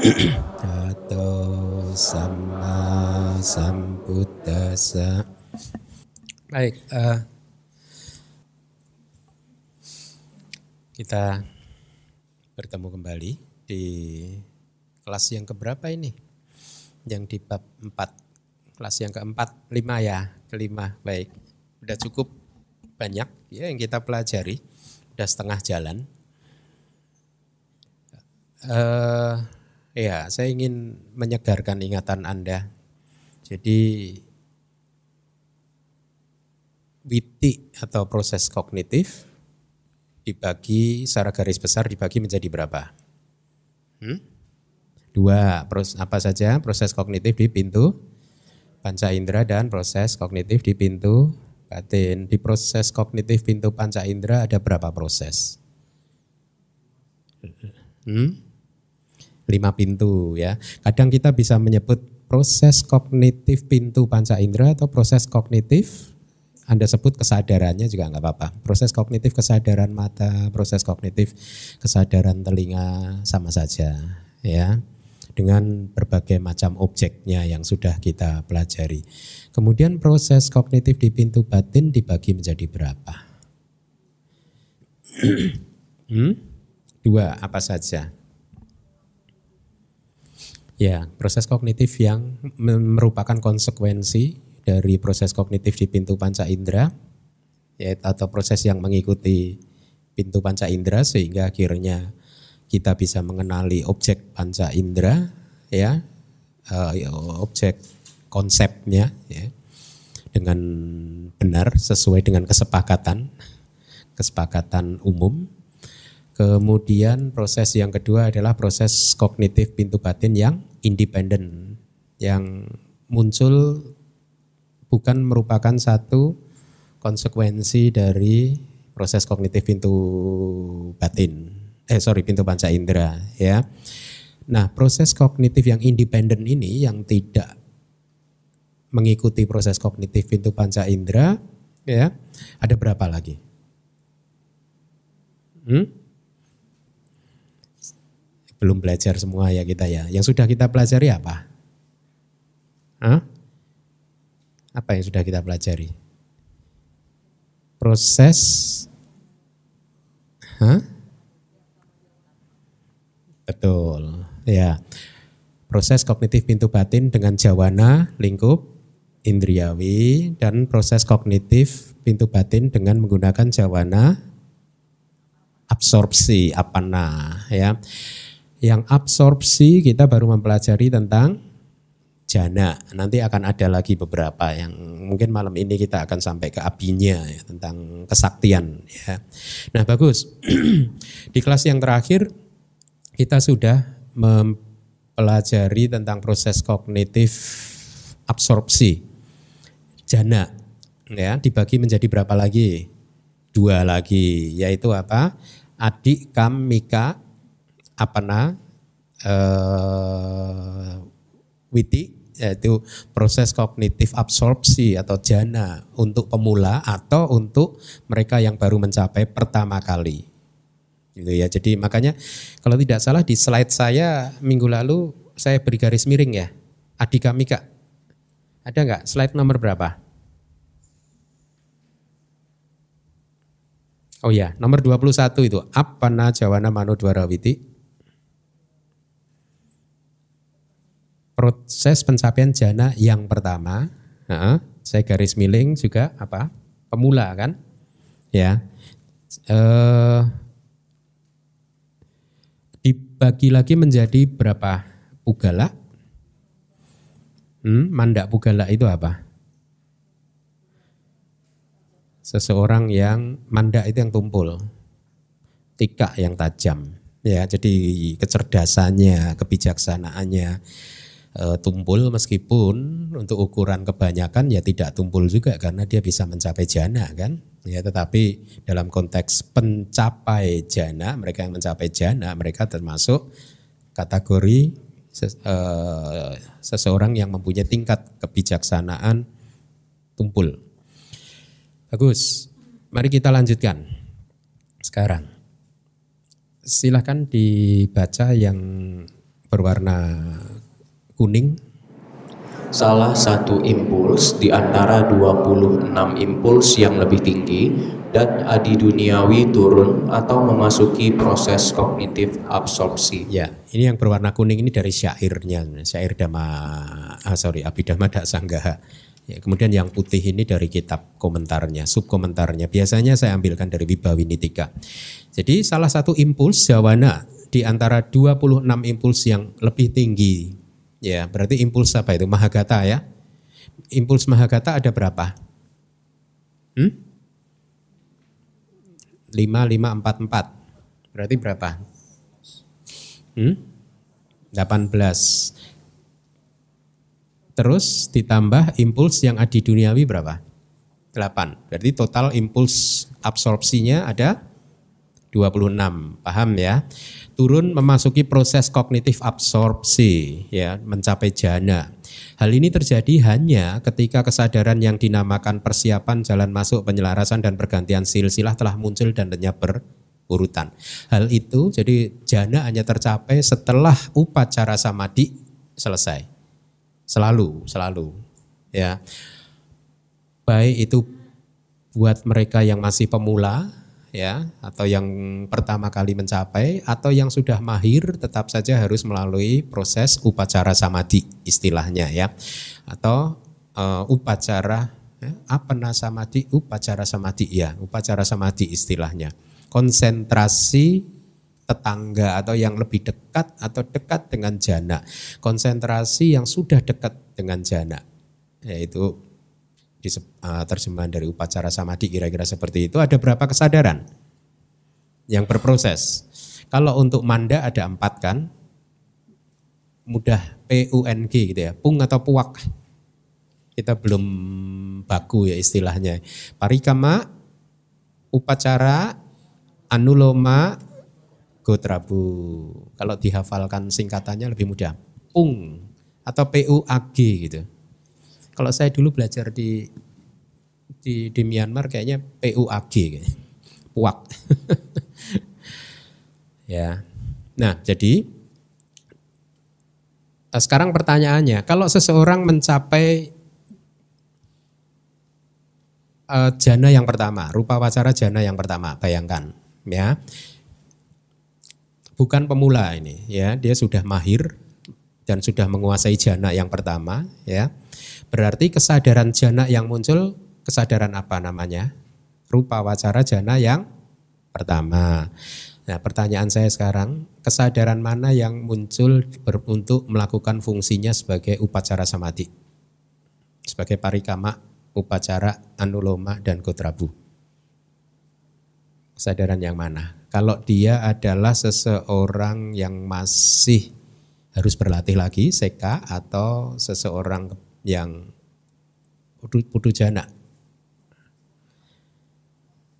Tato sama Baik, uh, kita bertemu kembali di kelas yang keberapa ini? Yang di bab 4, kelas yang keempat, lima ya, kelima, baik. Udah cukup banyak ya yang kita pelajari udah setengah jalan. Uh, ya, saya ingin menyegarkan ingatan Anda. Jadi witi atau proses kognitif dibagi secara garis besar dibagi menjadi berapa? Hmm? Dua, proses apa saja proses kognitif di pintu panca indera dan proses kognitif di pintu batin. Di proses kognitif pintu panca indera ada berapa proses? Hmm? Lima pintu ya. Kadang kita bisa menyebut proses kognitif pintu panca indera atau proses kognitif anda sebut kesadarannya juga nggak apa-apa. Proses kognitif kesadaran mata, proses kognitif kesadaran telinga sama saja ya dengan berbagai macam objeknya yang sudah kita pelajari. Kemudian proses kognitif di pintu batin dibagi menjadi berapa? hmm? Dua, apa saja? Ya, proses kognitif yang merupakan konsekuensi dari proses kognitif di pintu panca indera, ya, atau proses yang mengikuti pintu panca indera sehingga akhirnya kita bisa mengenali objek panca indera, ya, uh, objek konsepnya ya dengan benar sesuai dengan kesepakatan kesepakatan umum. Kemudian proses yang kedua adalah proses kognitif pintu batin yang independen yang muncul bukan merupakan satu konsekuensi dari proses kognitif pintu batin. Eh sorry pintu panca indera ya. Nah proses kognitif yang independen ini yang tidak mengikuti proses kognitif pintu panca indera, ya ada berapa lagi? Hmm? Belum belajar semua ya kita ya. Yang sudah kita pelajari apa? Hah? Apa yang sudah kita pelajari? Proses Hah? Betul. Ya. Proses kognitif pintu batin dengan jawana, lingkup, indriawi dan proses kognitif pintu batin dengan menggunakan jawana absorpsi apana ya. Yang absorpsi kita baru mempelajari tentang jana. Nanti akan ada lagi beberapa yang mungkin malam ini kita akan sampai ke apinya ya, tentang kesaktian ya. Nah, bagus. Di kelas yang terakhir kita sudah mempelajari tentang proses kognitif absorpsi jana ya dibagi menjadi berapa lagi? Dua lagi yaitu apa? Adik kam mika apana eh, witi yaitu proses kognitif absorpsi atau jana untuk pemula atau untuk mereka yang baru mencapai pertama kali. Gitu ya. Jadi makanya kalau tidak salah di slide saya minggu lalu saya beri garis miring ya. Adika Mika ada nggak slide nomor berapa? Oh ya, nomor 21 itu. Apana jawana mano dwarawiti. Proses pencapaian jana yang pertama. Nah, saya garis miling juga apa? Pemula kan? Ya. Eh, dibagi lagi menjadi berapa pugala? Hmm, mandak pugala itu apa? Seseorang yang mandak itu yang tumpul, tika yang tajam, Ya, jadi kecerdasannya, kebijaksanaannya e, tumpul meskipun untuk ukuran kebanyakan ya tidak tumpul juga karena dia bisa mencapai jana kan. Ya, tetapi dalam konteks pencapai jana, mereka yang mencapai jana, mereka termasuk kategori e, seseorang yang mempunyai tingkat kebijaksanaan tumpul. Bagus. Mari kita lanjutkan sekarang silahkan dibaca yang berwarna kuning. Salah satu impuls di antara 26 impuls yang lebih tinggi dan adi duniawi turun atau memasuki proses kognitif absorpsi. Ya, ini yang berwarna kuning ini dari syairnya, syair Dhamma, ah sorry, Abhidhamma Daksanggaha. Ya, kemudian yang putih ini dari kitab komentarnya, subkomentarnya. Biasanya saya ambilkan dari Wibawinitika. Jadi salah satu impuls jawana di antara 26 impuls yang lebih tinggi. Ya, berarti impuls apa itu? Mahagata ya. Impuls Mahagata ada berapa? Hmm? 5, 5, 4, 4. Berarti berapa? Hmm? 18. Terus ditambah impuls yang adi duniawi berapa? 8. Berarti total impuls absorpsinya ada 26. Paham ya? Turun memasuki proses kognitif absorpsi ya, mencapai jana. Hal ini terjadi hanya ketika kesadaran yang dinamakan persiapan jalan masuk penyelarasan dan pergantian silsilah telah muncul dan lenyap berurutan. Hal itu jadi jana hanya tercapai setelah upacara samadhi selesai. Selalu, selalu. Ya. Baik itu buat mereka yang masih pemula ya atau yang pertama kali mencapai atau yang sudah mahir tetap saja harus melalui proses upacara samadhi istilahnya ya atau uh, upacara ya, apana samadhi upacara samadhi ya upacara samadhi istilahnya konsentrasi tetangga atau yang lebih dekat atau dekat dengan jana. Konsentrasi yang sudah dekat dengan jana. Yaitu uh, terjemahan dari upacara samadhi kira-kira seperti itu. Ada berapa kesadaran yang berproses? Kalau untuk manda ada empat kan, mudah PUNG gitu ya, pung atau puak. Kita belum baku ya istilahnya. Parikama, upacara, anuloma, Gotrabu. Kalau dihafalkan singkatannya lebih mudah. PUNG atau PUAG gitu. Kalau saya dulu belajar di di, di Myanmar kayaknya PUAG gitu. Puak. ya. Nah, jadi eh, sekarang pertanyaannya, kalau seseorang mencapai uh, jana yang pertama, rupa wacara jana yang pertama, bayangkan ya bukan pemula ini ya, dia sudah mahir dan sudah menguasai jana yang pertama ya. Berarti kesadaran jana yang muncul kesadaran apa namanya? Rupa wacara jana yang pertama. Nah, pertanyaan saya sekarang, kesadaran mana yang muncul ber, untuk melakukan fungsinya sebagai upacara samadhi? Sebagai parikama, upacara, anuloma, dan kotrabu. Kesadaran yang mana? kalau dia adalah seseorang yang masih harus berlatih lagi seka atau seseorang yang putu jana.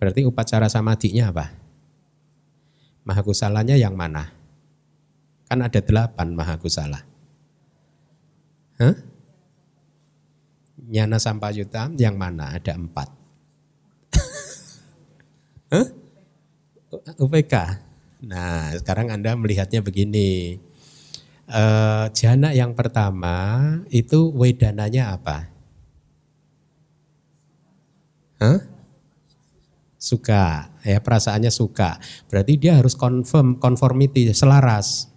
Berarti upacara samadinya apa? Mahakusalanya yang mana? Kan ada delapan mahakusala. Hah? Nyana sampayuta yang mana? Ada empat. Hah? UPK. Nah, sekarang Anda melihatnya begini. E, jana yang pertama itu wedananya apa? Hah? Suka, ya perasaannya suka. Berarti dia harus confirm, conformity, selaras.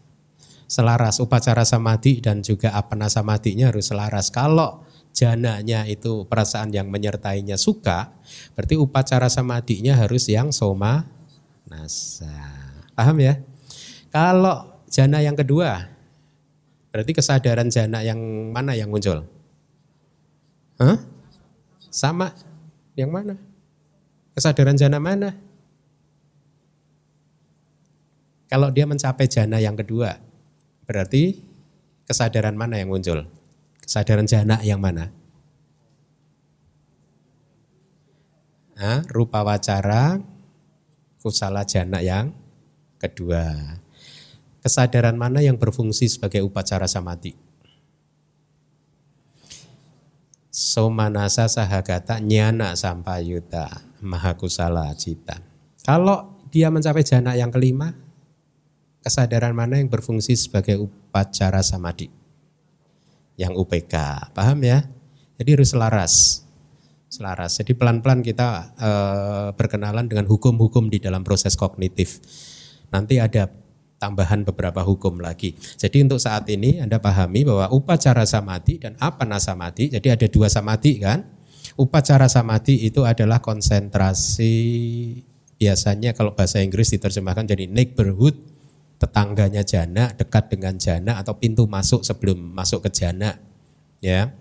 Selaras upacara samadhi dan juga apana samadhinya harus selaras. Kalau jananya itu perasaan yang menyertainya suka, berarti upacara samadhinya harus yang soma nasa. Paham ya? Kalau jana yang kedua, berarti kesadaran jana yang mana yang muncul? Hah? Sama yang mana? Kesadaran jana mana? Kalau dia mencapai jana yang kedua, berarti kesadaran mana yang muncul? Kesadaran jana yang mana? Nah, rupa wacara kusala jana yang kedua. Kesadaran mana yang berfungsi sebagai upacara samadhi? Somanasa sahagata nyana sampayuta mahakusala cita. Kalau dia mencapai jana yang kelima, kesadaran mana yang berfungsi sebagai upacara samadhi? Yang UPK, paham ya? Jadi harus selaras selaras. Jadi pelan-pelan kita e, berkenalan dengan hukum-hukum di dalam proses kognitif. Nanti ada tambahan beberapa hukum lagi. Jadi untuk saat ini Anda pahami bahwa upacara samadhi dan apana samadhi, jadi ada dua samadhi kan? Upacara samadhi itu adalah konsentrasi biasanya kalau bahasa Inggris diterjemahkan jadi neighborhood, tetangganya jana, dekat dengan jana atau pintu masuk sebelum masuk ke jana. Ya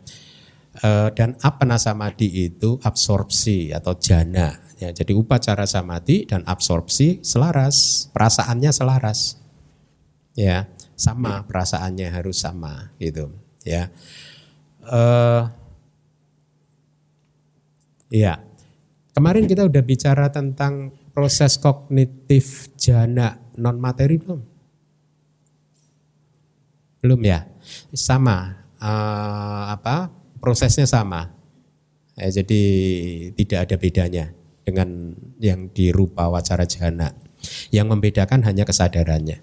Eh, dan apana samadhi itu absorpsi atau jana. Ya, jadi upacara samadhi dan absorpsi selaras, perasaannya selaras. Ya, sama perasaannya harus sama gitu. Ya. Uh, ya. Kemarin kita udah bicara tentang proses kognitif jana non materi belum? Belum ya? Sama uh, apa prosesnya sama. Ya, jadi tidak ada bedanya dengan yang dirupa wacara jana. Yang membedakan hanya kesadarannya.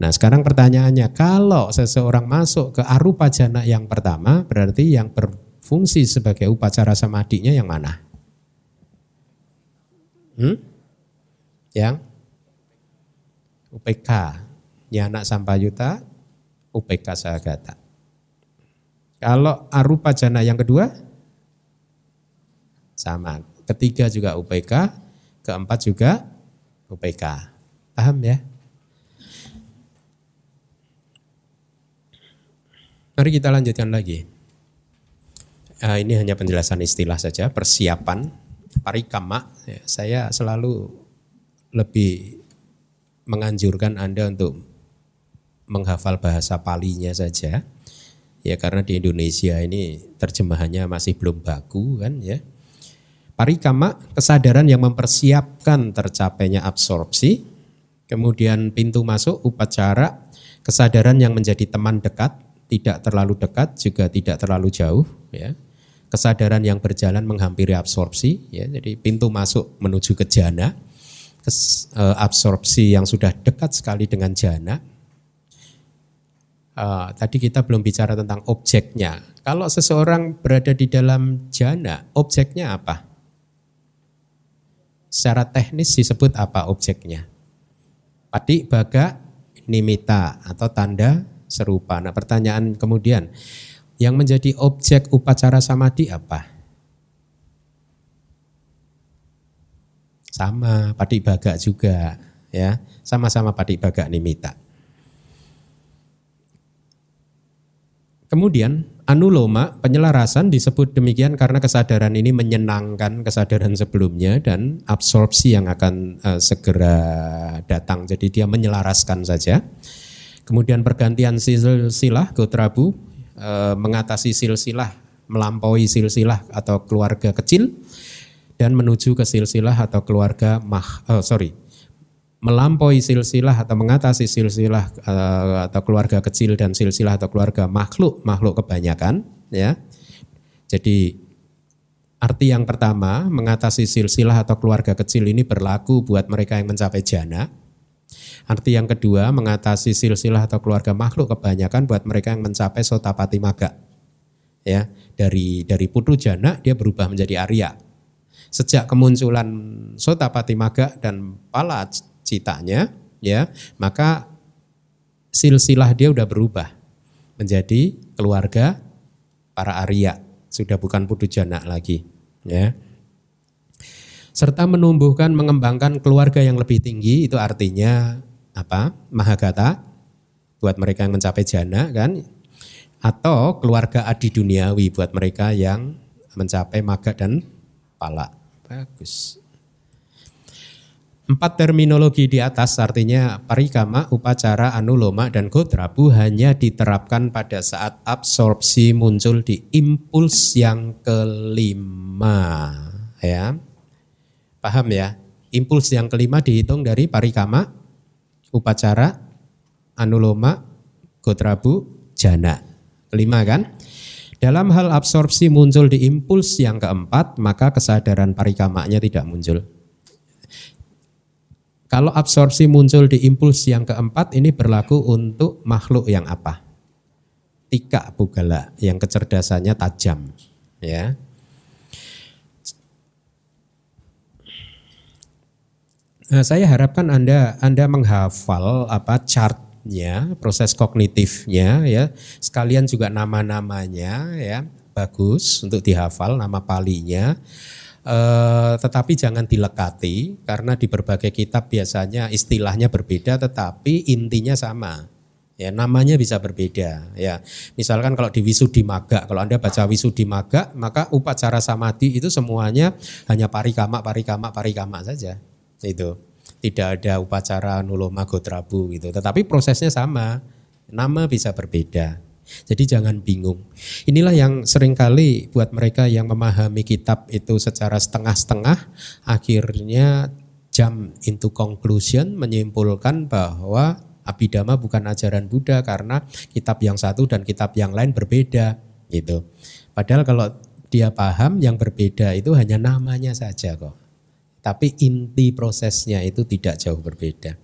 Nah sekarang pertanyaannya, kalau seseorang masuk ke arupa jana yang pertama, berarti yang berfungsi sebagai upacara samadinya yang mana? Hmm? Yang UPK, Nyana Sampayuta, UPK Sagata. Kalau arupa jana yang kedua sama. Ketiga juga UPK, keempat juga UPK. Paham ya? Mari kita lanjutkan lagi. Uh, ini hanya penjelasan istilah saja, persiapan parikama. Ya, saya selalu lebih menganjurkan Anda untuk menghafal bahasa palinya saja ya karena di Indonesia ini terjemahannya masih belum baku kan ya. Parikama kesadaran yang mempersiapkan tercapainya absorpsi, kemudian pintu masuk upacara, kesadaran yang menjadi teman dekat, tidak terlalu dekat juga tidak terlalu jauh ya. Kesadaran yang berjalan menghampiri absorpsi ya. Jadi pintu masuk menuju ke jana, eh, absorpsi yang sudah dekat sekali dengan jana, Uh, tadi kita belum bicara tentang objeknya. Kalau seseorang berada di dalam jana, objeknya apa? Secara teknis disebut apa objeknya? Padi baga nimita atau tanda serupa. Nah pertanyaan kemudian, yang menjadi objek upacara samadhi apa? Sama, padi baga juga, ya, sama-sama padi baga nimita. Kemudian anuloma penyelarasan disebut demikian karena kesadaran ini menyenangkan kesadaran sebelumnya dan absorpsi yang akan uh, segera datang. Jadi dia menyelaraskan saja. Kemudian pergantian silsilah Gotrabu uh, mengatasi silsilah, melampaui silsilah atau keluarga kecil dan menuju ke silsilah atau keluarga mah uh, sorry melampaui silsilah atau mengatasi silsilah uh, atau keluarga kecil dan silsilah atau keluarga makhluk makhluk kebanyakan ya. Jadi arti yang pertama mengatasi silsilah atau keluarga kecil ini berlaku buat mereka yang mencapai jana arti yang kedua mengatasi silsilah atau keluarga makhluk kebanyakan buat mereka yang mencapai sotapati maga. Ya dari dari putu jana dia berubah menjadi Arya. Sejak kemunculan sotapati maga dan pala citanya ya maka silsilah dia udah berubah menjadi keluarga para Arya. Sudah bukan putu jana lagi ya serta menumbuhkan mengembangkan keluarga yang lebih tinggi itu artinya apa? Mahagata buat mereka yang mencapai jana kan? Atau keluarga adi duniawi buat mereka yang mencapai maga dan pala. Bagus. Empat terminologi di atas artinya parikama, upacara, anuloma, dan kodrabu hanya diterapkan pada saat absorpsi muncul di impuls yang kelima. Ya, paham ya? Impuls yang kelima dihitung dari parikama, upacara, anuloma, kodrabu, jana. Kelima kan? Dalam hal absorpsi muncul di impuls yang keempat, maka kesadaran parikamanya tidak muncul. Kalau absorpsi muncul di impuls yang keempat ini berlaku untuk makhluk yang apa? Tika bugala yang kecerdasannya tajam, ya. Saya harapkan Anda Anda menghafal apa chartnya, proses kognitifnya ya. Sekalian juga nama-namanya ya. Bagus untuk dihafal nama palinya. Eh, tetapi jangan dilekati karena di berbagai kitab biasanya istilahnya berbeda tetapi intinya sama. Ya, namanya bisa berbeda ya. Misalkan kalau di Wisudi Maga, kalau Anda baca Wisudi Maga, maka upacara samadhi itu semuanya hanya parikama, parikama, parikama saja. Itu. Tidak ada upacara nuloma gotrabu gitu. Tetapi prosesnya sama. Nama bisa berbeda. Jadi jangan bingung. Inilah yang sering kali buat mereka yang memahami kitab itu secara setengah-setengah, akhirnya jump into conclusion menyimpulkan bahwa Abhidhamma bukan ajaran Buddha karena kitab yang satu dan kitab yang lain berbeda gitu. Padahal kalau dia paham yang berbeda itu hanya namanya saja kok. Tapi inti prosesnya itu tidak jauh berbeda.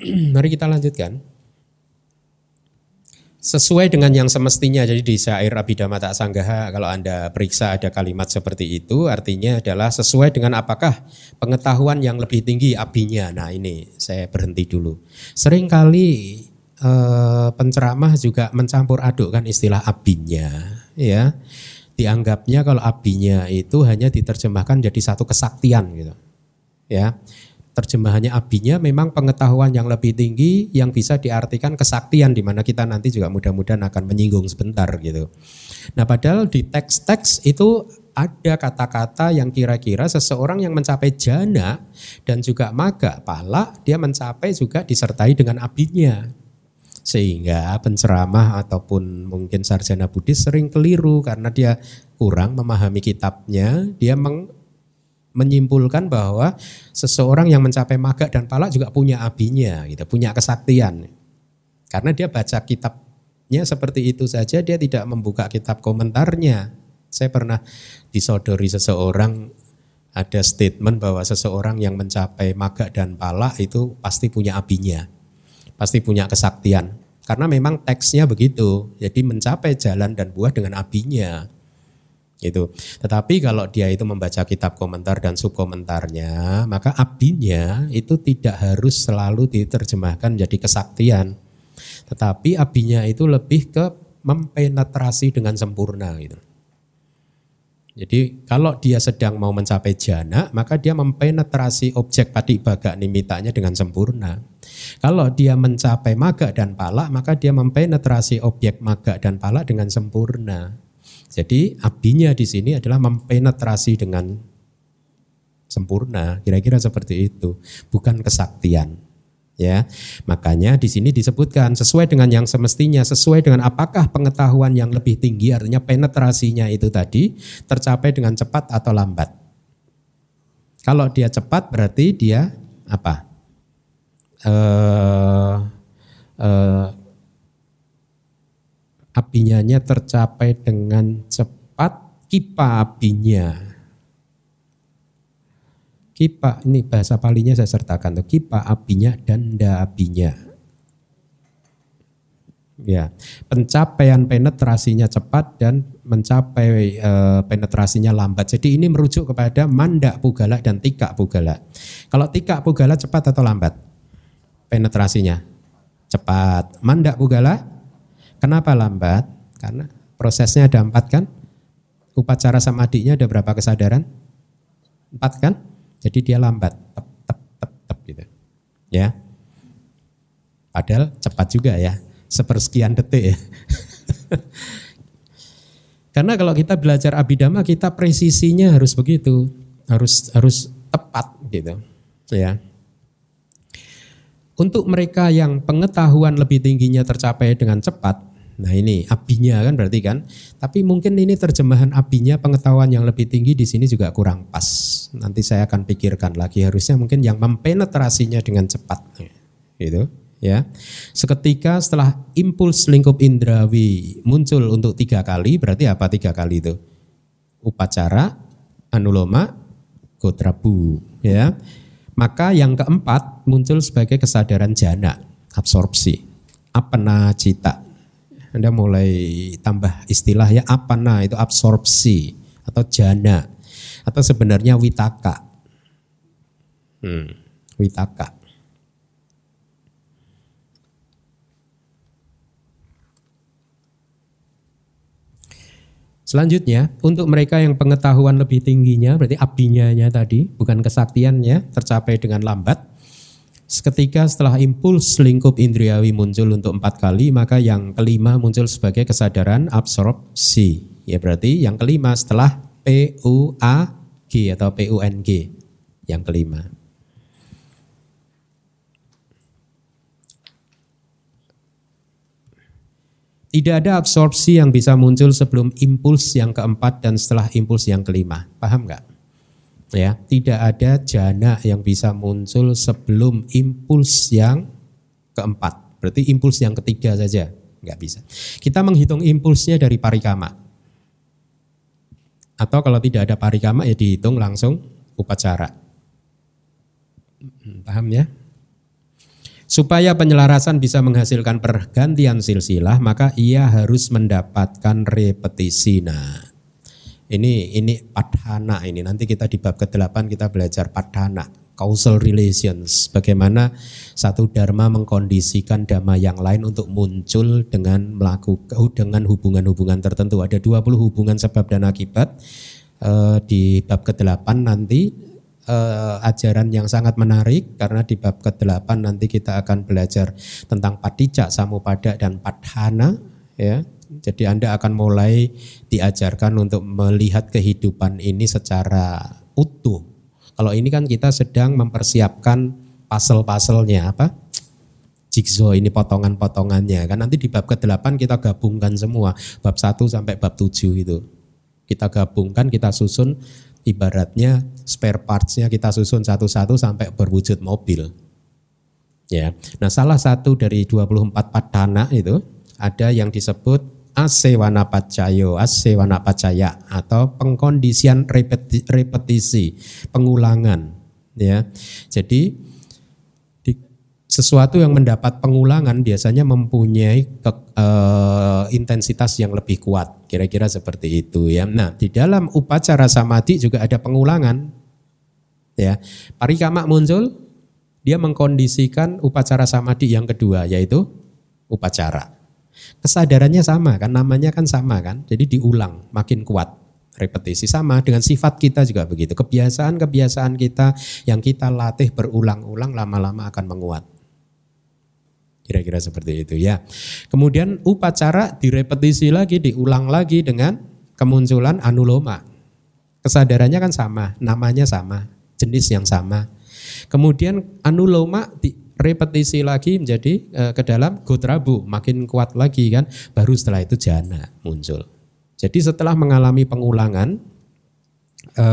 Mari kita lanjutkan sesuai dengan yang semestinya. Jadi di syair Abhidhamma Tak Sanggaha kalau Anda periksa ada kalimat seperti itu artinya adalah sesuai dengan apakah pengetahuan yang lebih tinggi abinya. Nah ini saya berhenti dulu. Seringkali eh, penceramah juga mencampur adukkan istilah abinya ya. Dianggapnya kalau abinya itu hanya diterjemahkan jadi satu kesaktian gitu. Ya terjemahannya abinya memang pengetahuan yang lebih tinggi yang bisa diartikan kesaktian di mana kita nanti juga mudah-mudahan akan menyinggung sebentar gitu. Nah, padahal di teks-teks itu ada kata-kata yang kira-kira seseorang yang mencapai jana dan juga maga pala dia mencapai juga disertai dengan abinya. Sehingga penceramah ataupun mungkin sarjana Buddhis sering keliru karena dia kurang memahami kitabnya, dia meng menyimpulkan bahwa seseorang yang mencapai maga dan pala juga punya abinya, gitu, punya kesaktian. Karena dia baca kitabnya seperti itu saja, dia tidak membuka kitab komentarnya. Saya pernah disodori seseorang ada statement bahwa seseorang yang mencapai maga dan pala itu pasti punya abinya, pasti punya kesaktian. Karena memang teksnya begitu, jadi mencapai jalan dan buah dengan abinya itu. Tetapi kalau dia itu membaca kitab komentar dan subkomentarnya, maka abinya itu tidak harus selalu diterjemahkan jadi kesaktian. Tetapi abinya itu lebih ke mempenetrasi dengan sempurna gitu. Jadi kalau dia sedang mau mencapai jana, maka dia mempenetrasi objek padi baga nimitanya dengan sempurna. Kalau dia mencapai maga dan pala, maka dia mempenetrasi objek maga dan pala dengan sempurna. Jadi abinya di sini adalah mempenetrasi dengan sempurna, kira-kira seperti itu, bukan kesaktian. Ya, makanya di sini disebutkan sesuai dengan yang semestinya, sesuai dengan apakah pengetahuan yang lebih tinggi, artinya penetrasinya itu tadi tercapai dengan cepat atau lambat. Kalau dia cepat berarti dia apa? Uh, uh, apinya tercapai dengan cepat, kipa apinya. Kipa ini bahasa palinya saya sertakan tuh kipa apinya dan da apinya. Ya, pencapaian penetrasinya cepat dan mencapai e, penetrasinya lambat. Jadi ini merujuk kepada mandak pugala dan tika pugala. Kalau tika pugala cepat atau lambat? Penetrasinya cepat. Mandak pugala Kenapa lambat? Karena prosesnya ada empat kan? Upacara sama adiknya ada berapa kesadaran? Empat kan? Jadi dia lambat. Tep, tep, tep, tep gitu. Ya. Padahal cepat juga ya. Sepersekian detik ya. Karena kalau kita belajar abidama kita presisinya harus begitu. Harus harus tepat gitu. Ya. Untuk mereka yang pengetahuan lebih tingginya tercapai dengan cepat, nah ini abinya kan berarti kan. Tapi mungkin ini terjemahan abinya pengetahuan yang lebih tinggi di sini juga kurang pas. Nanti saya akan pikirkan lagi harusnya mungkin yang mempenetrasinya dengan cepat. Gitu ya. Seketika setelah impuls lingkup indrawi muncul untuk tiga kali, berarti apa tiga kali itu? Upacara, anuloma, gotrabu, ya. Maka yang keempat muncul sebagai kesadaran jana, absorpsi, apana cita. Anda mulai tambah istilah ya apana itu absorpsi atau jana atau sebenarnya witaka. Hmm, witaka. Selanjutnya, untuk mereka yang pengetahuan lebih tingginya, berarti abinya tadi, bukan kesaktiannya, tercapai dengan lambat. Seketika setelah impuls lingkup indriawi muncul untuk empat kali, maka yang kelima muncul sebagai kesadaran absorpsi. Ya berarti yang kelima setelah PUAG atau PUNG. Yang kelima. Tidak ada absorpsi yang bisa muncul sebelum impuls yang keempat dan setelah impuls yang kelima. Paham nggak? Ya, tidak ada jana yang bisa muncul sebelum impuls yang keempat. Berarti impuls yang ketiga saja nggak bisa. Kita menghitung impulsnya dari parikama. Atau kalau tidak ada parikama ya dihitung langsung upacara. Hmm, paham ya? Supaya penyelarasan bisa menghasilkan pergantian silsilah, maka ia harus mendapatkan repetisi. Nah, ini ini padhana ini. Nanti kita di bab ke-8 kita belajar padhana, causal relations. Bagaimana satu dharma mengkondisikan dharma yang lain untuk muncul dengan melakukan dengan hubungan-hubungan tertentu. Ada 20 hubungan sebab dan akibat. Eh, di bab ke-8 nanti uh, ajaran yang sangat menarik karena di bab ke-8 nanti kita akan belajar tentang patijak samupada dan padhana ya. Jadi Anda akan mulai diajarkan untuk melihat kehidupan ini secara utuh. Kalau ini kan kita sedang mempersiapkan pasal-pasalnya apa? Jigsaw ini potongan-potongannya. Kan nanti di bab ke-8 kita gabungkan semua, bab 1 sampai bab 7 itu. Kita gabungkan, kita susun ibaratnya spare partsnya kita susun satu-satu sampai berwujud mobil. Ya. Nah, salah satu dari 24 padana itu ada yang disebut asewana pacayo, asewana pacaya atau pengkondisian repeti, repetisi, pengulangan ya. Jadi sesuatu yang mendapat pengulangan biasanya mempunyai ke, uh, intensitas yang lebih kuat, kira-kira seperti itu ya. Nah, di dalam upacara samadhi juga ada pengulangan. Ya, parikama muncul, dia mengkondisikan upacara samadhi yang kedua yaitu upacara. Kesadarannya sama kan, namanya kan sama kan, jadi diulang makin kuat repetisi sama dengan sifat kita juga begitu. Kebiasaan-kebiasaan kita yang kita latih berulang-ulang lama-lama akan menguat. Kira-kira seperti itu ya. Kemudian upacara direpetisi lagi, diulang lagi dengan kemunculan anuloma. Kesadarannya kan sama, namanya sama, jenis yang sama. Kemudian anuloma direpetisi lagi menjadi e, ke dalam gotrabu, makin kuat lagi kan, baru setelah itu jana muncul. Jadi setelah mengalami pengulangan, e,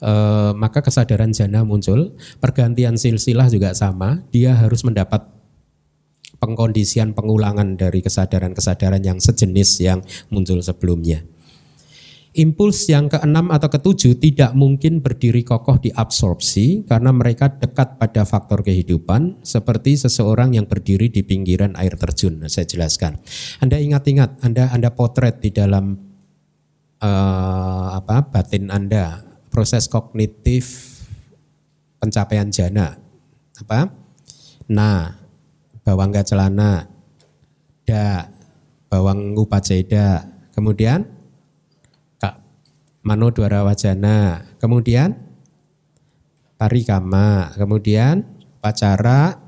e, maka kesadaran jana muncul, pergantian silsilah juga sama, dia harus mendapat pengkondisian pengulangan dari kesadaran-kesadaran yang sejenis yang muncul sebelumnya. Impuls yang keenam atau ketujuh tidak mungkin berdiri kokoh di absorpsi karena mereka dekat pada faktor kehidupan seperti seseorang yang berdiri di pinggiran air terjun. Saya jelaskan. Anda ingat-ingat, Anda Anda potret di dalam uh, apa batin Anda proses kognitif pencapaian jana apa? Nah, bawang celana, da, bawang upaceda, kemudian mano dwara wajana, kemudian parikama, kemudian pacara,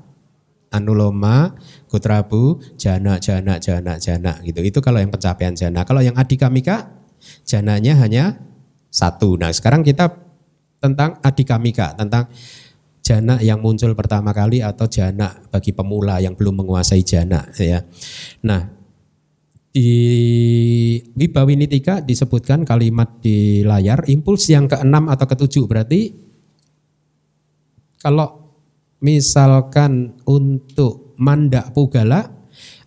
anuloma, kutrabu, jana, jana, jana, jana gitu. Itu kalau yang pencapaian jana. Kalau yang adikamika, jananya hanya satu. Nah sekarang kita tentang adikamika, tentang jana yang muncul pertama kali atau jana bagi pemula yang belum menguasai jana ya. Nah, di Wibawinitika disebutkan kalimat di layar impuls yang keenam atau ketujuh berarti kalau misalkan untuk mandak pugala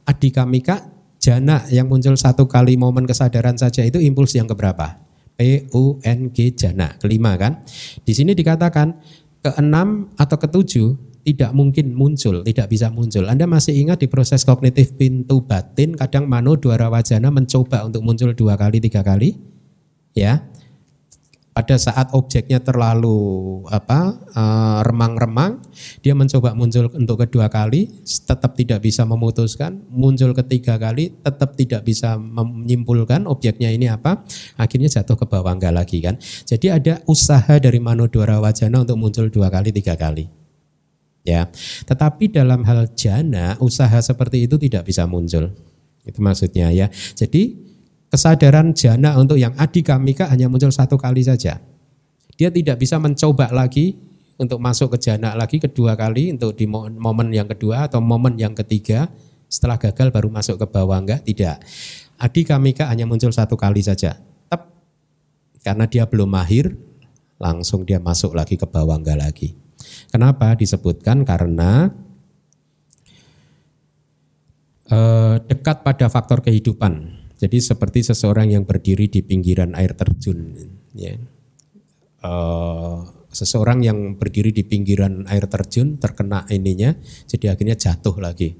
adikamika jana yang muncul satu kali momen kesadaran saja itu impuls yang keberapa? P U N G jana kelima kan? Di sini dikatakan keenam atau ketujuh tidak mungkin muncul, tidak bisa muncul. Anda masih ingat di proses kognitif pintu batin, kadang mano dua wajana mencoba untuk muncul dua kali, tiga kali, ya. Pada saat objeknya terlalu apa eh, remang-remang, dia mencoba muncul untuk kedua kali, tetap tidak bisa memutuskan. Muncul ketiga kali, tetap tidak bisa menyimpulkan objeknya ini apa. Akhirnya jatuh ke bawah enggak lagi kan. Jadi ada usaha dari mano dua wajana untuk muncul dua kali, tiga kali ya. Tetapi dalam hal jana usaha seperti itu tidak bisa muncul. Itu maksudnya ya. Jadi kesadaran jana untuk yang adikamika hanya muncul satu kali saja. Dia tidak bisa mencoba lagi untuk masuk ke jana lagi kedua kali untuk di momen yang kedua atau momen yang ketiga setelah gagal baru masuk ke bawah enggak tidak. Adikamika hanya muncul satu kali saja. Tep. Karena dia belum mahir langsung dia masuk lagi ke bawah enggak lagi. Kenapa disebutkan? Karena eh, dekat pada faktor kehidupan. Jadi seperti seseorang yang berdiri di pinggiran air terjun. Ya. Eh, seseorang yang berdiri di pinggiran air terjun terkena ininya, jadi akhirnya jatuh lagi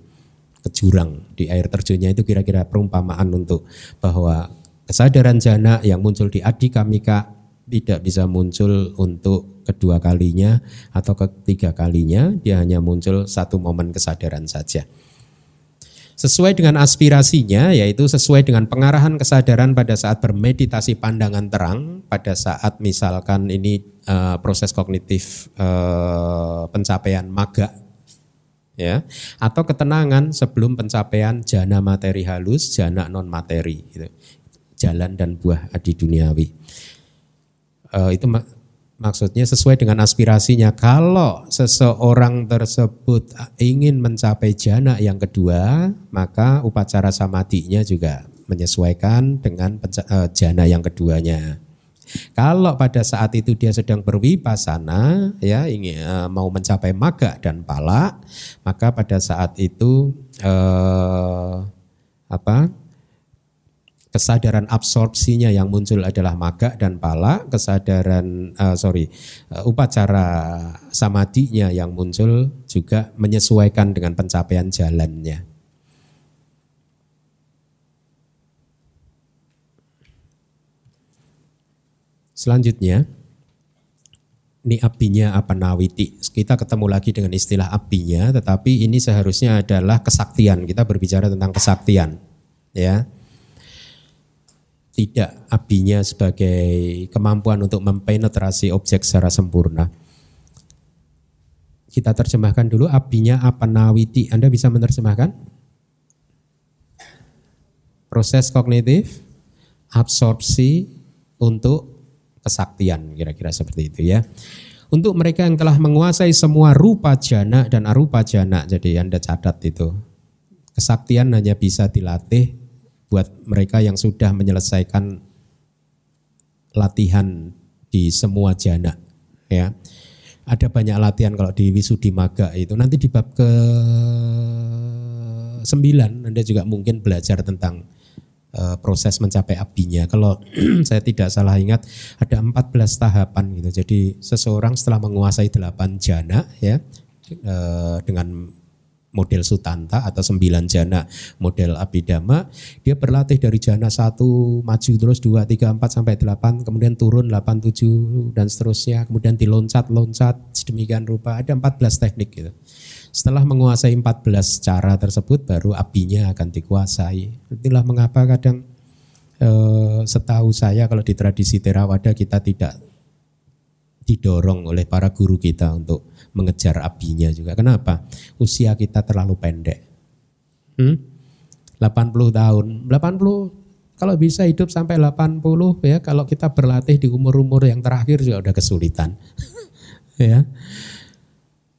ke jurang di air terjunnya itu kira-kira perumpamaan untuk bahwa kesadaran jana yang muncul di adikamika tidak bisa muncul untuk kedua kalinya atau ketiga kalinya, dia hanya muncul satu momen kesadaran saja. Sesuai dengan aspirasinya, yaitu sesuai dengan pengarahan kesadaran pada saat bermeditasi pandangan terang, pada saat misalkan ini uh, proses kognitif uh, pencapaian maga, ya, atau ketenangan sebelum pencapaian jana materi halus, jana non materi, gitu. jalan dan buah adi duniawi uh, itu maksudnya sesuai dengan aspirasinya. Kalau seseorang tersebut ingin mencapai jana yang kedua, maka upacara samadinya juga menyesuaikan dengan uh, jana yang keduanya. Kalau pada saat itu dia sedang berwipasana, ya ingin uh, mau mencapai maga dan pala, maka pada saat itu uh, apa? Kesadaran absorpsinya yang muncul adalah maga dan pala, kesadaran uh, sorry uh, upacara samadinya yang muncul juga menyesuaikan dengan pencapaian jalannya. Selanjutnya, ini apinya apa nawiti. Kita ketemu lagi dengan istilah apinya, tetapi ini seharusnya adalah kesaktian. Kita berbicara tentang kesaktian, ya tidak abinya sebagai kemampuan untuk mempenetrasi objek secara sempurna. Kita terjemahkan dulu abinya apa nawiti. Anda bisa menerjemahkan? Proses kognitif, absorpsi untuk kesaktian, kira-kira seperti itu ya. Untuk mereka yang telah menguasai semua rupa jana dan arupa jana, jadi Anda catat itu. Kesaktian hanya bisa dilatih buat mereka yang sudah menyelesaikan latihan di semua jana ya. Ada banyak latihan kalau di Wisudi Maga itu. Nanti di bab ke 9 Anda juga mungkin belajar tentang uh, proses mencapai abinya kalau saya tidak salah ingat ada 14 tahapan gitu. Jadi seseorang setelah menguasai 8 jana ya uh, dengan model Sutanta atau sembilan jana model Abidama dia berlatih dari jana satu maju terus dua tiga empat sampai delapan kemudian turun delapan tujuh dan seterusnya kemudian diloncat-loncat sedemikian rupa. Ada empat belas teknik gitu. Setelah menguasai empat belas cara tersebut baru apinya akan dikuasai. Itulah mengapa kadang eh, setahu saya kalau di tradisi Theravada kita tidak didorong oleh para guru kita untuk mengejar apinya juga. Kenapa? Usia kita terlalu pendek. Hmm? 80 tahun, 80 kalau bisa hidup sampai 80 ya kalau kita berlatih di umur-umur yang terakhir juga udah kesulitan. ya.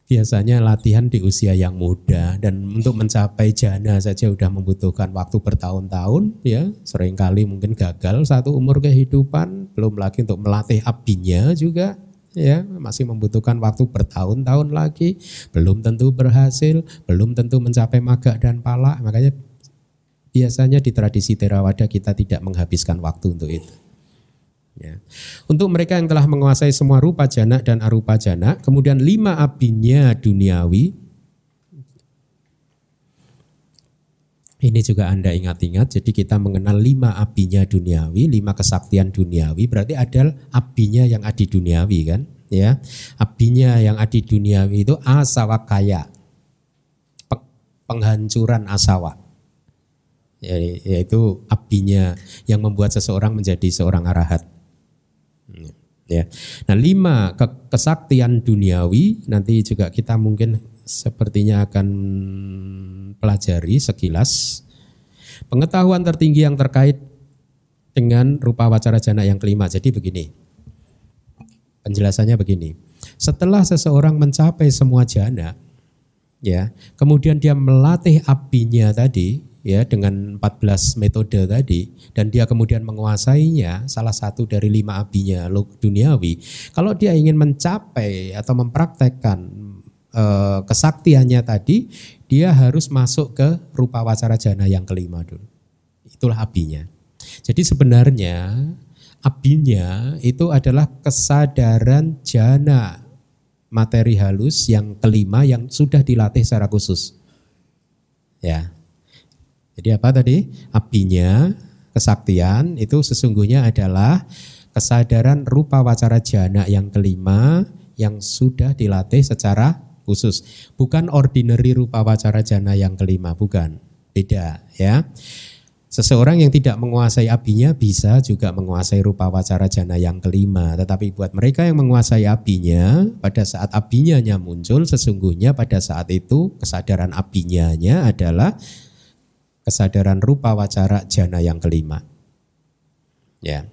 Biasanya latihan di usia yang muda dan untuk mencapai jana saja udah membutuhkan waktu bertahun-tahun ya. Seringkali mungkin gagal satu umur kehidupan, belum lagi untuk melatih abinya juga ya masih membutuhkan waktu bertahun-tahun lagi belum tentu berhasil belum tentu mencapai maga dan pala makanya Biasanya di tradisi Theravada kita tidak menghabiskan waktu untuk itu. Ya. Untuk mereka yang telah menguasai semua rupa jana dan arupa jana, kemudian lima abinya duniawi, ini juga Anda ingat-ingat, jadi kita mengenal lima abinya duniawi, lima kesaktian duniawi, berarti ada abinya yang adi duniawi kan? Ya, abinya yang adi duniawi itu asawa kaya, penghancuran asawa Ya, yaitu apinya yang membuat seseorang menjadi seorang arahat. Ya. Nah lima kesaktian duniawi nanti juga kita mungkin sepertinya akan pelajari sekilas pengetahuan tertinggi yang terkait dengan rupa wacara jana yang kelima. Jadi begini, penjelasannya begini. Setelah seseorang mencapai semua jana, ya, kemudian dia melatih apinya tadi, ya dengan 14 metode tadi dan dia kemudian menguasainya salah satu dari lima abinya duniawi kalau dia ingin mencapai atau mempraktekkan e, kesaktiannya tadi dia harus masuk ke rupa wacara jana yang kelima dulu. Itulah abinya. Jadi sebenarnya abinya itu adalah kesadaran jana materi halus yang kelima yang sudah dilatih secara khusus. Ya. Jadi apa tadi? Apinya, kesaktian itu sesungguhnya adalah kesadaran rupa wacara jana yang kelima yang sudah dilatih secara khusus. Bukan ordinary rupa wacara jana yang kelima, bukan. Beda ya. Seseorang yang tidak menguasai apinya bisa juga menguasai rupa wacara jana yang kelima. Tetapi buat mereka yang menguasai apinya, pada saat apinya muncul, sesungguhnya pada saat itu kesadaran apinya adalah kesadaran rupa wacara jana yang kelima. Ya.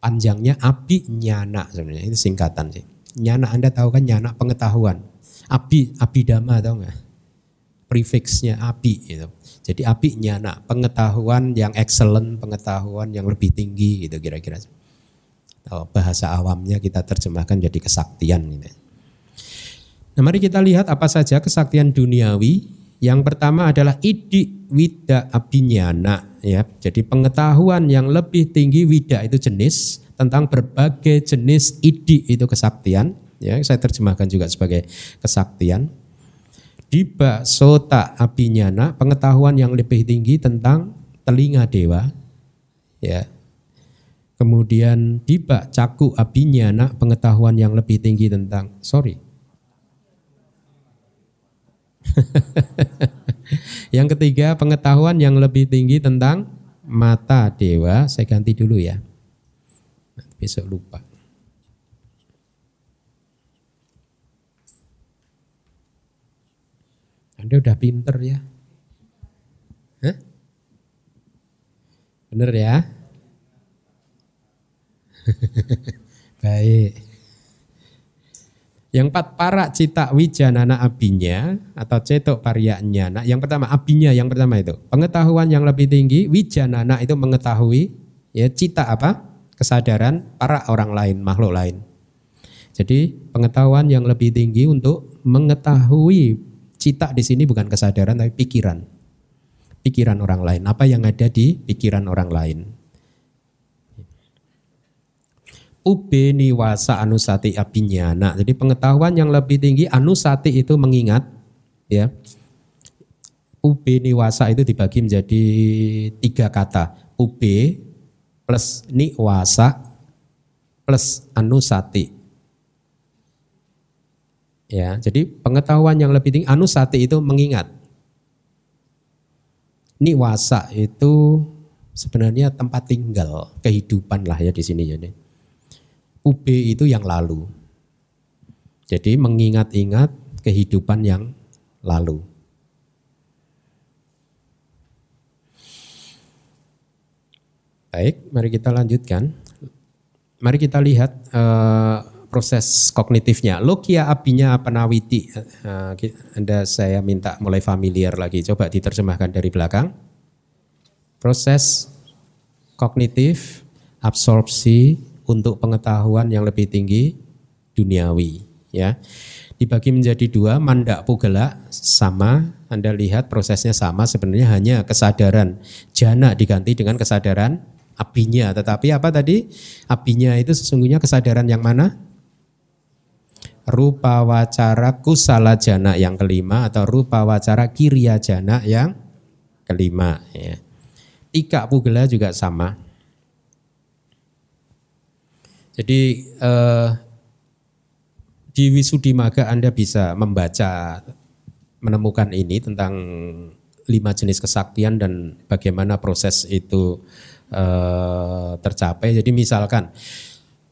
Panjangnya api nyana sebenarnya itu singkatan sih. Nyana Anda tahu kan nyana pengetahuan. Api api dama tahu nggak? Prefixnya api itu. Jadi api nyana pengetahuan yang excellent, pengetahuan yang lebih tinggi gitu kira-kira. Oh, bahasa awamnya kita terjemahkan jadi kesaktian gitu. Nah, mari kita lihat apa saja kesaktian duniawi yang pertama adalah idi wida abinyana ya. Jadi pengetahuan yang lebih tinggi wida itu jenis tentang berbagai jenis idi itu kesaktian ya. Saya terjemahkan juga sebagai kesaktian. Diba sota abinyana pengetahuan yang lebih tinggi tentang telinga dewa ya. Kemudian diba caku abinyana pengetahuan yang lebih tinggi tentang sorry yang ketiga, pengetahuan yang lebih tinggi tentang mata dewa. Saya ganti dulu ya. Besok lupa. Anda udah pinter ya? Hah? Bener ya? Baik. Yang empat para cita wijanana abinya atau cetok paryanya. Nah, yang pertama abinya yang pertama itu pengetahuan yang lebih tinggi wijanana itu mengetahui ya cita apa kesadaran para orang lain makhluk lain. Jadi pengetahuan yang lebih tinggi untuk mengetahui cita di sini bukan kesadaran tapi pikiran. Pikiran orang lain, apa yang ada di pikiran orang lain. ube niwasa anusati abinyana. Jadi pengetahuan yang lebih tinggi anusati itu mengingat ya. Ube niwasa itu dibagi menjadi tiga kata. Ube plus niwasa plus anusati. Ya, jadi pengetahuan yang lebih tinggi anusati itu mengingat. Niwasa itu sebenarnya tempat tinggal, kehidupan lah ya di sini jadi. UB itu yang lalu. Jadi mengingat-ingat kehidupan yang lalu. Baik, mari kita lanjutkan. Mari kita lihat uh, proses kognitifnya. Logia abinya apa nawiti? Uh, anda saya minta mulai familiar lagi. Coba diterjemahkan dari belakang. Proses kognitif, absorpsi untuk pengetahuan yang lebih tinggi duniawi. Ya, dibagi menjadi dua, mandak pugela sama. Anda lihat prosesnya sama. Sebenarnya hanya kesadaran jana diganti dengan kesadaran apinya. Tetapi apa tadi? Apinya itu sesungguhnya kesadaran yang mana? Rupa wacara kusala jana yang kelima atau rupa wacara kiriya jana yang kelima. Ya. Tika pugela juga sama. Jadi eh, di Wisudimaga Anda bisa membaca menemukan ini tentang lima jenis kesaktian dan bagaimana proses itu eh, tercapai. Jadi misalkan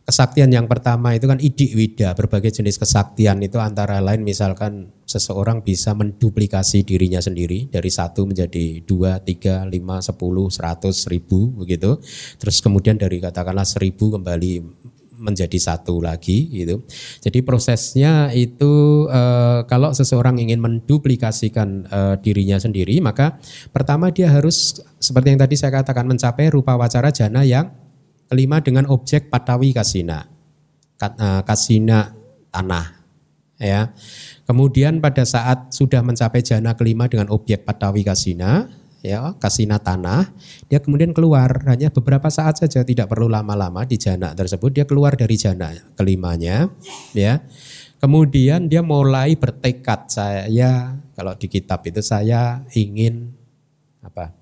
kesaktian yang pertama itu kan idik wida, berbagai jenis kesaktian itu antara lain misalkan seseorang bisa menduplikasi dirinya sendiri dari satu menjadi dua, tiga, lima, sepuluh, seratus, seribu begitu. Terus kemudian dari katakanlah seribu kembali menjadi satu lagi gitu. Jadi prosesnya itu e, kalau seseorang ingin menduplikasikan e, dirinya sendiri maka pertama dia harus seperti yang tadi saya katakan mencapai rupa wacara jana yang Kelima dengan objek patawi kasina. Eh, kasina tanah. Ya. Kemudian pada saat sudah mencapai jana kelima dengan objek patawi kasina, ya kasina tanah, dia kemudian keluar hanya beberapa saat saja, tidak perlu lama-lama di jana tersebut, dia keluar dari jana kelimanya, ya. Kemudian dia mulai bertekad saya kalau di kitab itu saya ingin apa?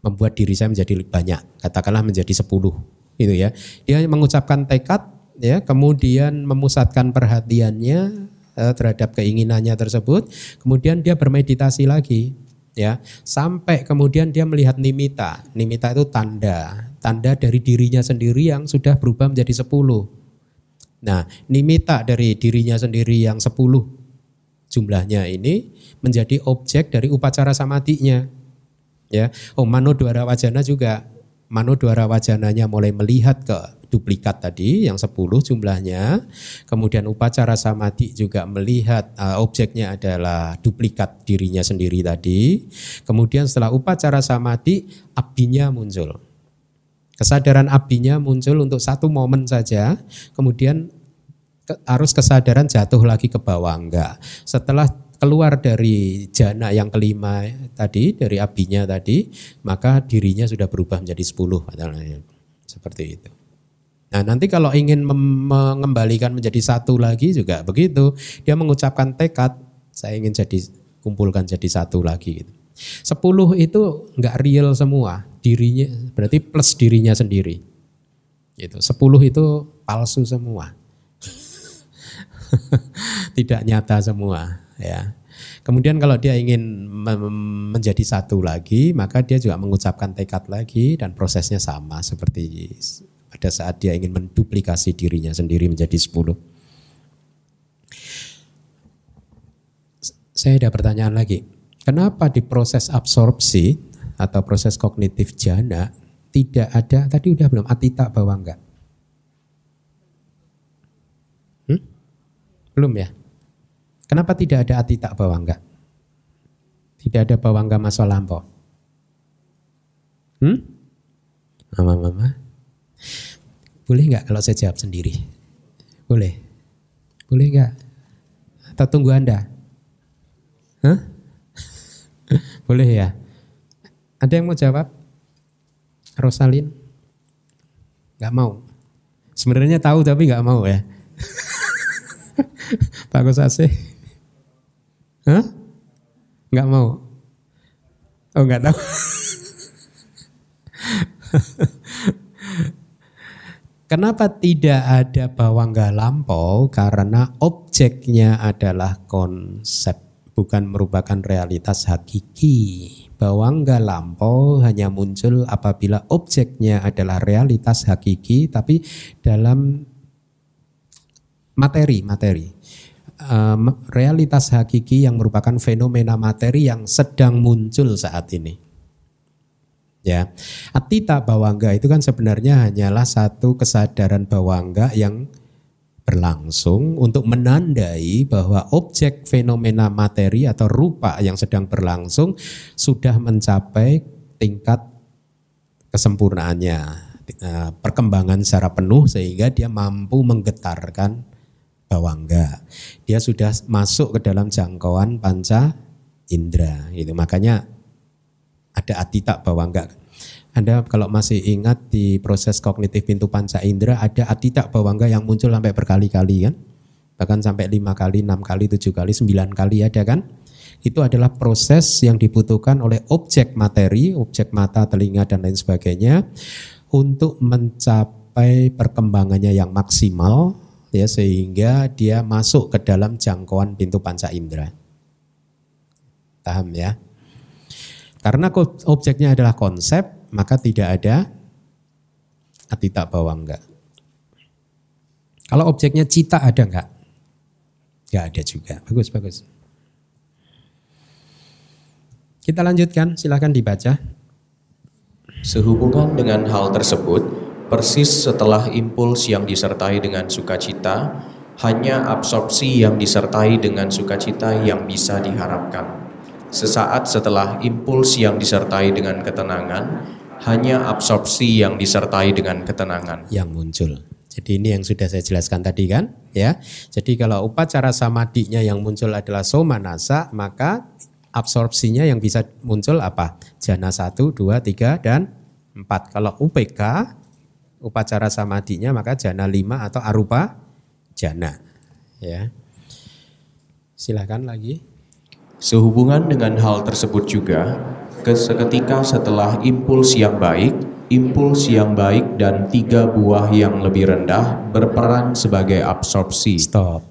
membuat diri saya menjadi banyak, katakanlah menjadi sepuluh, itu ya. Dia mengucapkan tekad, ya, kemudian memusatkan perhatiannya eh, terhadap keinginannya tersebut, kemudian dia bermeditasi lagi, ya, sampai kemudian dia melihat nimita. Nimita itu tanda, tanda dari dirinya sendiri yang sudah berubah menjadi sepuluh. Nah, nimita dari dirinya sendiri yang sepuluh jumlahnya ini menjadi objek dari upacara samadinya Ya, oh Mano Dwara Wajana juga. Mano Dwara Wajananya mulai melihat ke duplikat tadi yang 10 jumlahnya. Kemudian upacara samadhi juga melihat uh, objeknya adalah duplikat dirinya sendiri tadi. Kemudian setelah upacara samadhi abdinya muncul. Kesadaran abdinya muncul untuk satu momen saja. Kemudian harus kesadaran jatuh lagi ke bawah enggak. Setelah keluar dari jana yang kelima tadi, dari abinya tadi, maka dirinya sudah berubah menjadi sepuluh. Seperti itu. Nah nanti kalau ingin mengembalikan menjadi satu lagi juga begitu. Dia mengucapkan tekad, saya ingin jadi kumpulkan jadi satu lagi. Gitu. Sepuluh itu nggak real semua, dirinya berarti plus dirinya sendiri. Gitu. Sepuluh itu palsu semua. Tidak nyata semua ya. Kemudian kalau dia ingin menjadi satu lagi, maka dia juga mengucapkan tekad lagi dan prosesnya sama seperti pada saat dia ingin menduplikasi dirinya sendiri menjadi sepuluh. Saya ada pertanyaan lagi. Kenapa di proses absorpsi atau proses kognitif jana tidak ada, tadi udah belum, atita bahwa enggak? Hmm? Belum ya? Kenapa tidak ada atita bawangga? Tidak ada bawangga masa lampau. Hmm? Mama-mama. Boleh nggak kalau saya jawab sendiri? Boleh. Boleh nggak? Atau tunggu Anda? Hah? Boleh ya? Ada yang mau jawab? Rosalin? Gak mau. Sebenarnya tahu tapi gak mau ya. Pak Gosase. Hah? Enggak mau? Oh enggak tahu. Kenapa tidak ada bawangga lampau? Karena objeknya adalah konsep, bukan merupakan realitas hakiki. Bawangga lampau hanya muncul apabila objeknya adalah realitas hakiki, tapi dalam materi, materi realitas hakiki yang merupakan fenomena materi yang sedang muncul saat ini. Ya, atita bawangga itu kan sebenarnya hanyalah satu kesadaran bawangga yang berlangsung untuk menandai bahwa objek fenomena materi atau rupa yang sedang berlangsung sudah mencapai tingkat kesempurnaannya, eh, perkembangan secara penuh sehingga dia mampu menggetarkan bawangga. Dia sudah masuk ke dalam jangkauan panca indera. Itu makanya ada atita bawangga. Anda kalau masih ingat di proses kognitif pintu panca indera ada atita bawangga yang muncul sampai berkali-kali kan? Bahkan sampai lima kali, enam kali, tujuh kali, sembilan kali ada kan? Itu adalah proses yang dibutuhkan oleh objek materi, objek mata, telinga, dan lain sebagainya untuk mencapai perkembangannya yang maksimal ya sehingga dia masuk ke dalam jangkauan pintu panca indera. Paham ya? Karena objeknya adalah konsep, maka tidak ada atita bawangga. Kalau objeknya cita ada enggak? Enggak ada juga. Bagus, bagus. Kita lanjutkan, silahkan dibaca. Sehubungan dengan hal tersebut, persis setelah impuls yang disertai dengan sukacita, hanya absorpsi yang disertai dengan sukacita yang bisa diharapkan. Sesaat setelah impuls yang disertai dengan ketenangan, hanya absorpsi yang disertai dengan ketenangan yang muncul. Jadi ini yang sudah saya jelaskan tadi kan, ya. Jadi kalau upacara samadinya yang muncul adalah somanasa, maka absorpsinya yang bisa muncul apa? Jana 1, 2, 3 dan 4. Kalau UPK upacara samadinya maka jana 5 atau arupa jana, ya. Silahkan lagi. Sehubungan dengan hal tersebut juga, seketika setelah impuls yang baik, impuls yang baik dan tiga buah yang lebih rendah berperan sebagai absorpsi. Stop.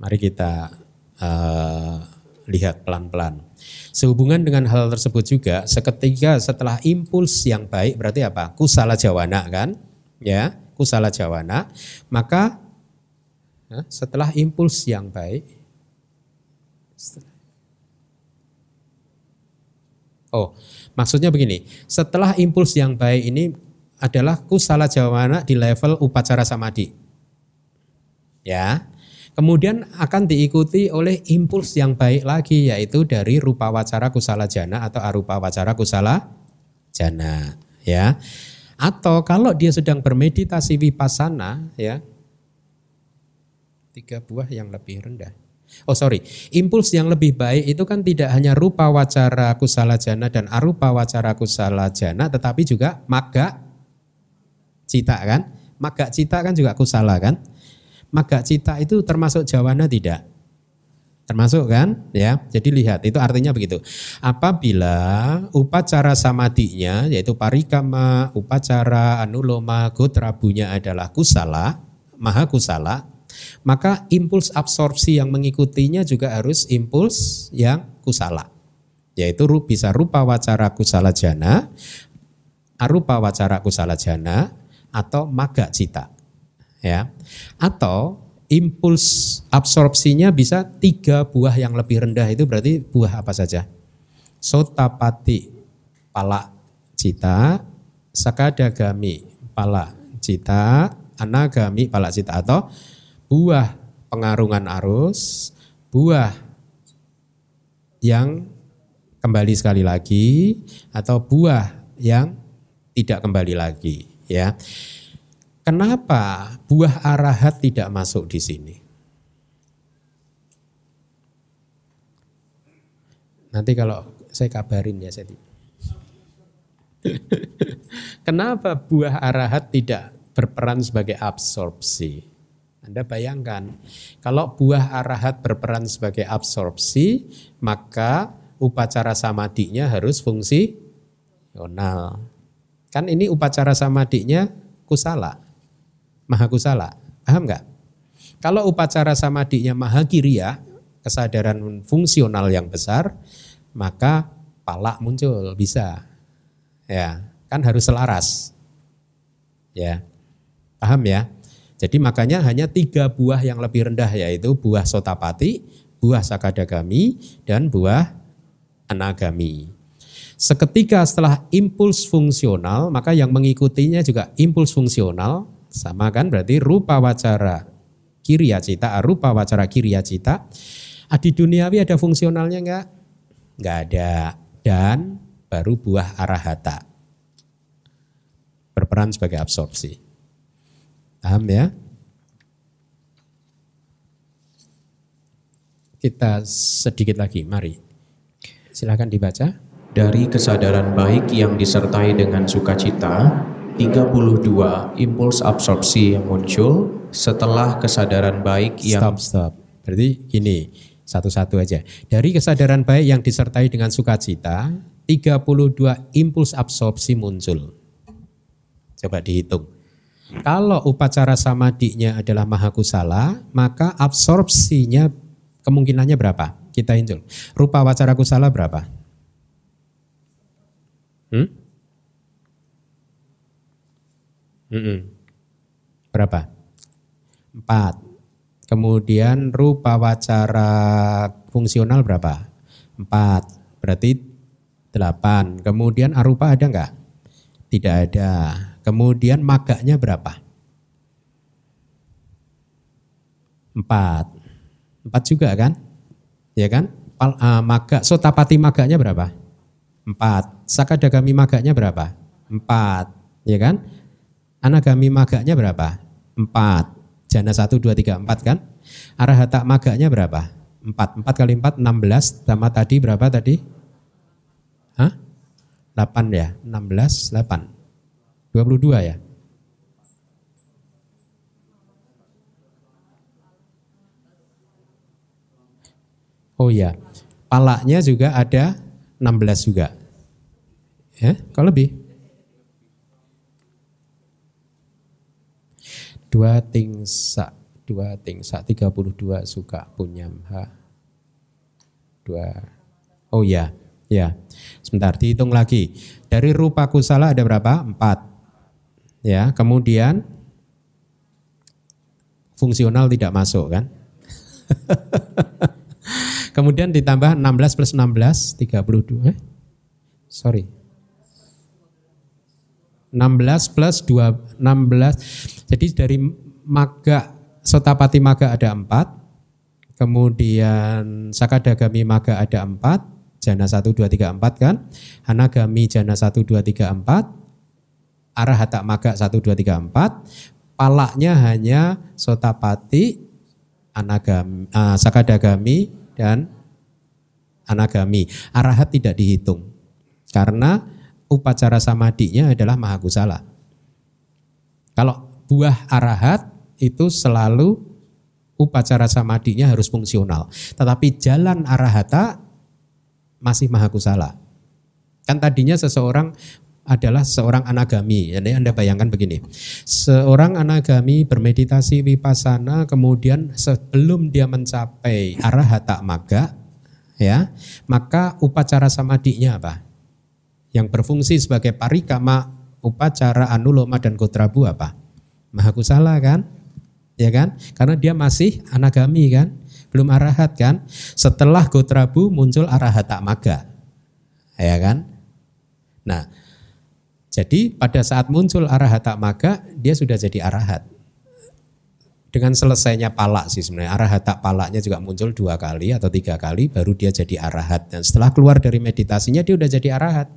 Mari kita uh, lihat pelan-pelan. Sehubungan dengan hal tersebut juga, seketika setelah impuls yang baik, berarti apa? Kusala jawana kan? Ya, kusala jawana. Maka setelah impuls yang baik, Oh, maksudnya begini, setelah impuls yang baik ini adalah kusala jawana di level upacara samadi. Ya. Kemudian akan diikuti oleh impuls yang baik lagi yaitu dari rupa wacara kusala jana atau arupa wacara kusala jana, ya. Atau kalau dia sedang bermeditasi vipassana, ya. Tiga buah yang lebih rendah. Oh sorry, impuls yang lebih baik itu kan tidak hanya rupa wacara kusala jana dan arupa wacara kusala jana, tetapi juga maga cita kan? Maga cita kan juga kusala kan? Maga cita itu termasuk jawana tidak? Termasuk kan? Ya, jadi lihat itu artinya begitu. Apabila upacara samadinya yaitu parikama, upacara anuloma, gotrabunya adalah kusala, maha kusala, maka impuls absorpsi yang mengikutinya juga harus impuls yang kusala. Yaitu bisa rupa wacara kusala jana, arupa wacara kusala jana, atau maga cita. Ya. Atau impuls absorpsinya bisa tiga buah yang lebih rendah itu berarti buah apa saja? Sotapati pala cita, sakadagami pala cita, anagami pala cita atau buah pengarungan arus, buah yang kembali sekali lagi atau buah yang tidak kembali lagi ya. Kenapa buah arahat tidak masuk di sini? Nanti kalau saya kabarin ya saya. Kenapa buah arahat tidak berperan sebagai absorpsi? Anda bayangkan, kalau buah arahat berperan sebagai absorpsi, maka upacara samadinya harus fungsi yonal. Kan ini upacara samadinya kusala, maha kusala. Paham nggak? Kalau upacara samadinya maha kiriya, kesadaran fungsional yang besar, maka palak muncul, bisa. Ya, kan harus selaras. Ya. Paham ya? Jadi makanya hanya tiga buah yang lebih rendah yaitu buah sotapati, buah sakadagami, dan buah anagami. Seketika setelah impuls fungsional, maka yang mengikutinya juga impuls fungsional, sama kan berarti rupa wacara kiriya cita, rupa wacara kiriya cita. Adi duniawi ada fungsionalnya enggak? Enggak ada. Dan baru buah arahata. Berperan sebagai absorpsi. Paham ya? Kita sedikit lagi, mari. Silakan dibaca. Dari kesadaran baik yang disertai dengan sukacita, 32 impuls absorpsi yang muncul setelah kesadaran baik yang Stop, stop. Berarti gini, satu-satu aja. Dari kesadaran baik yang disertai dengan sukacita, 32 impuls absorpsi muncul. Coba dihitung. Kalau upacara samadinya adalah mahakusala, maka absorpsinya kemungkinannya berapa? Kita hitung. Rupa wacara kusala berapa? Hmm? Mm-mm. Berapa? Empat. Kemudian rupa wacara fungsional berapa? Empat. Berarti delapan. Kemudian arupa ada enggak? Tidak ada. Kemudian maganya berapa? Empat. Empat juga kan? Ya kan? Pal, uh, maga, sotapati maganya berapa? Empat. Sakadagami maganya berapa? Empat. Ya kan? Anagami maganya berapa? Empat. Jana satu, dua, tiga, empat kan? Arahata maganya berapa? Empat. Empat kali empat, enam belas. Sama tadi berapa tadi? Hah? Delapan ya? Enam belas, delapan. Dua puluh dua ya? Oh iya, palaknya juga ada 16 juga. Ya, kalau lebih. Dua tingsa, dua tingsa, 32 suka punya ha. Dua. Oh ya, ya. Sebentar, dihitung lagi. Dari rupa kusala ada berapa? Empat. Ya, kemudian fungsional tidak masuk kan? kemudian ditambah 16 plus 16, 32. Eh? Sorry. 16 plus 2, 16. Jadi dari maga, sotapati maga ada 4. Kemudian sakadagami maga ada 4. Jana 1, 2, 3, 4 kan. Hanagami jana 1, 2, 3, 4. Arahata maga 1, 2, 3, 4. Palaknya hanya sotapati, anagami, uh, sakadagami, dan anagami. Arahat tidak dihitung. Karena upacara samadinya adalah mahakusala. Kalau buah arahat itu selalu upacara samadinya harus fungsional. Tetapi jalan arahata masih mahakusala. Kan tadinya seseorang adalah seorang anagami. Jadi Anda bayangkan begini. Seorang anagami bermeditasi vipassana kemudian sebelum dia mencapai arahata maga ya, maka upacara samadinya apa? yang berfungsi sebagai parikama upacara anuloma dan kotrabu apa? Mahakusala kan? Ya kan? Karena dia masih anagami kan? Belum arahat kan? Setelah gotrabu muncul arahata maga. Ya kan? Nah, jadi pada saat muncul arahata maga, dia sudah jadi arahat. Dengan selesainya palak sih sebenarnya, arahata palaknya juga muncul dua kali atau tiga kali, baru dia jadi arahat. Dan setelah keluar dari meditasinya, dia udah jadi arahat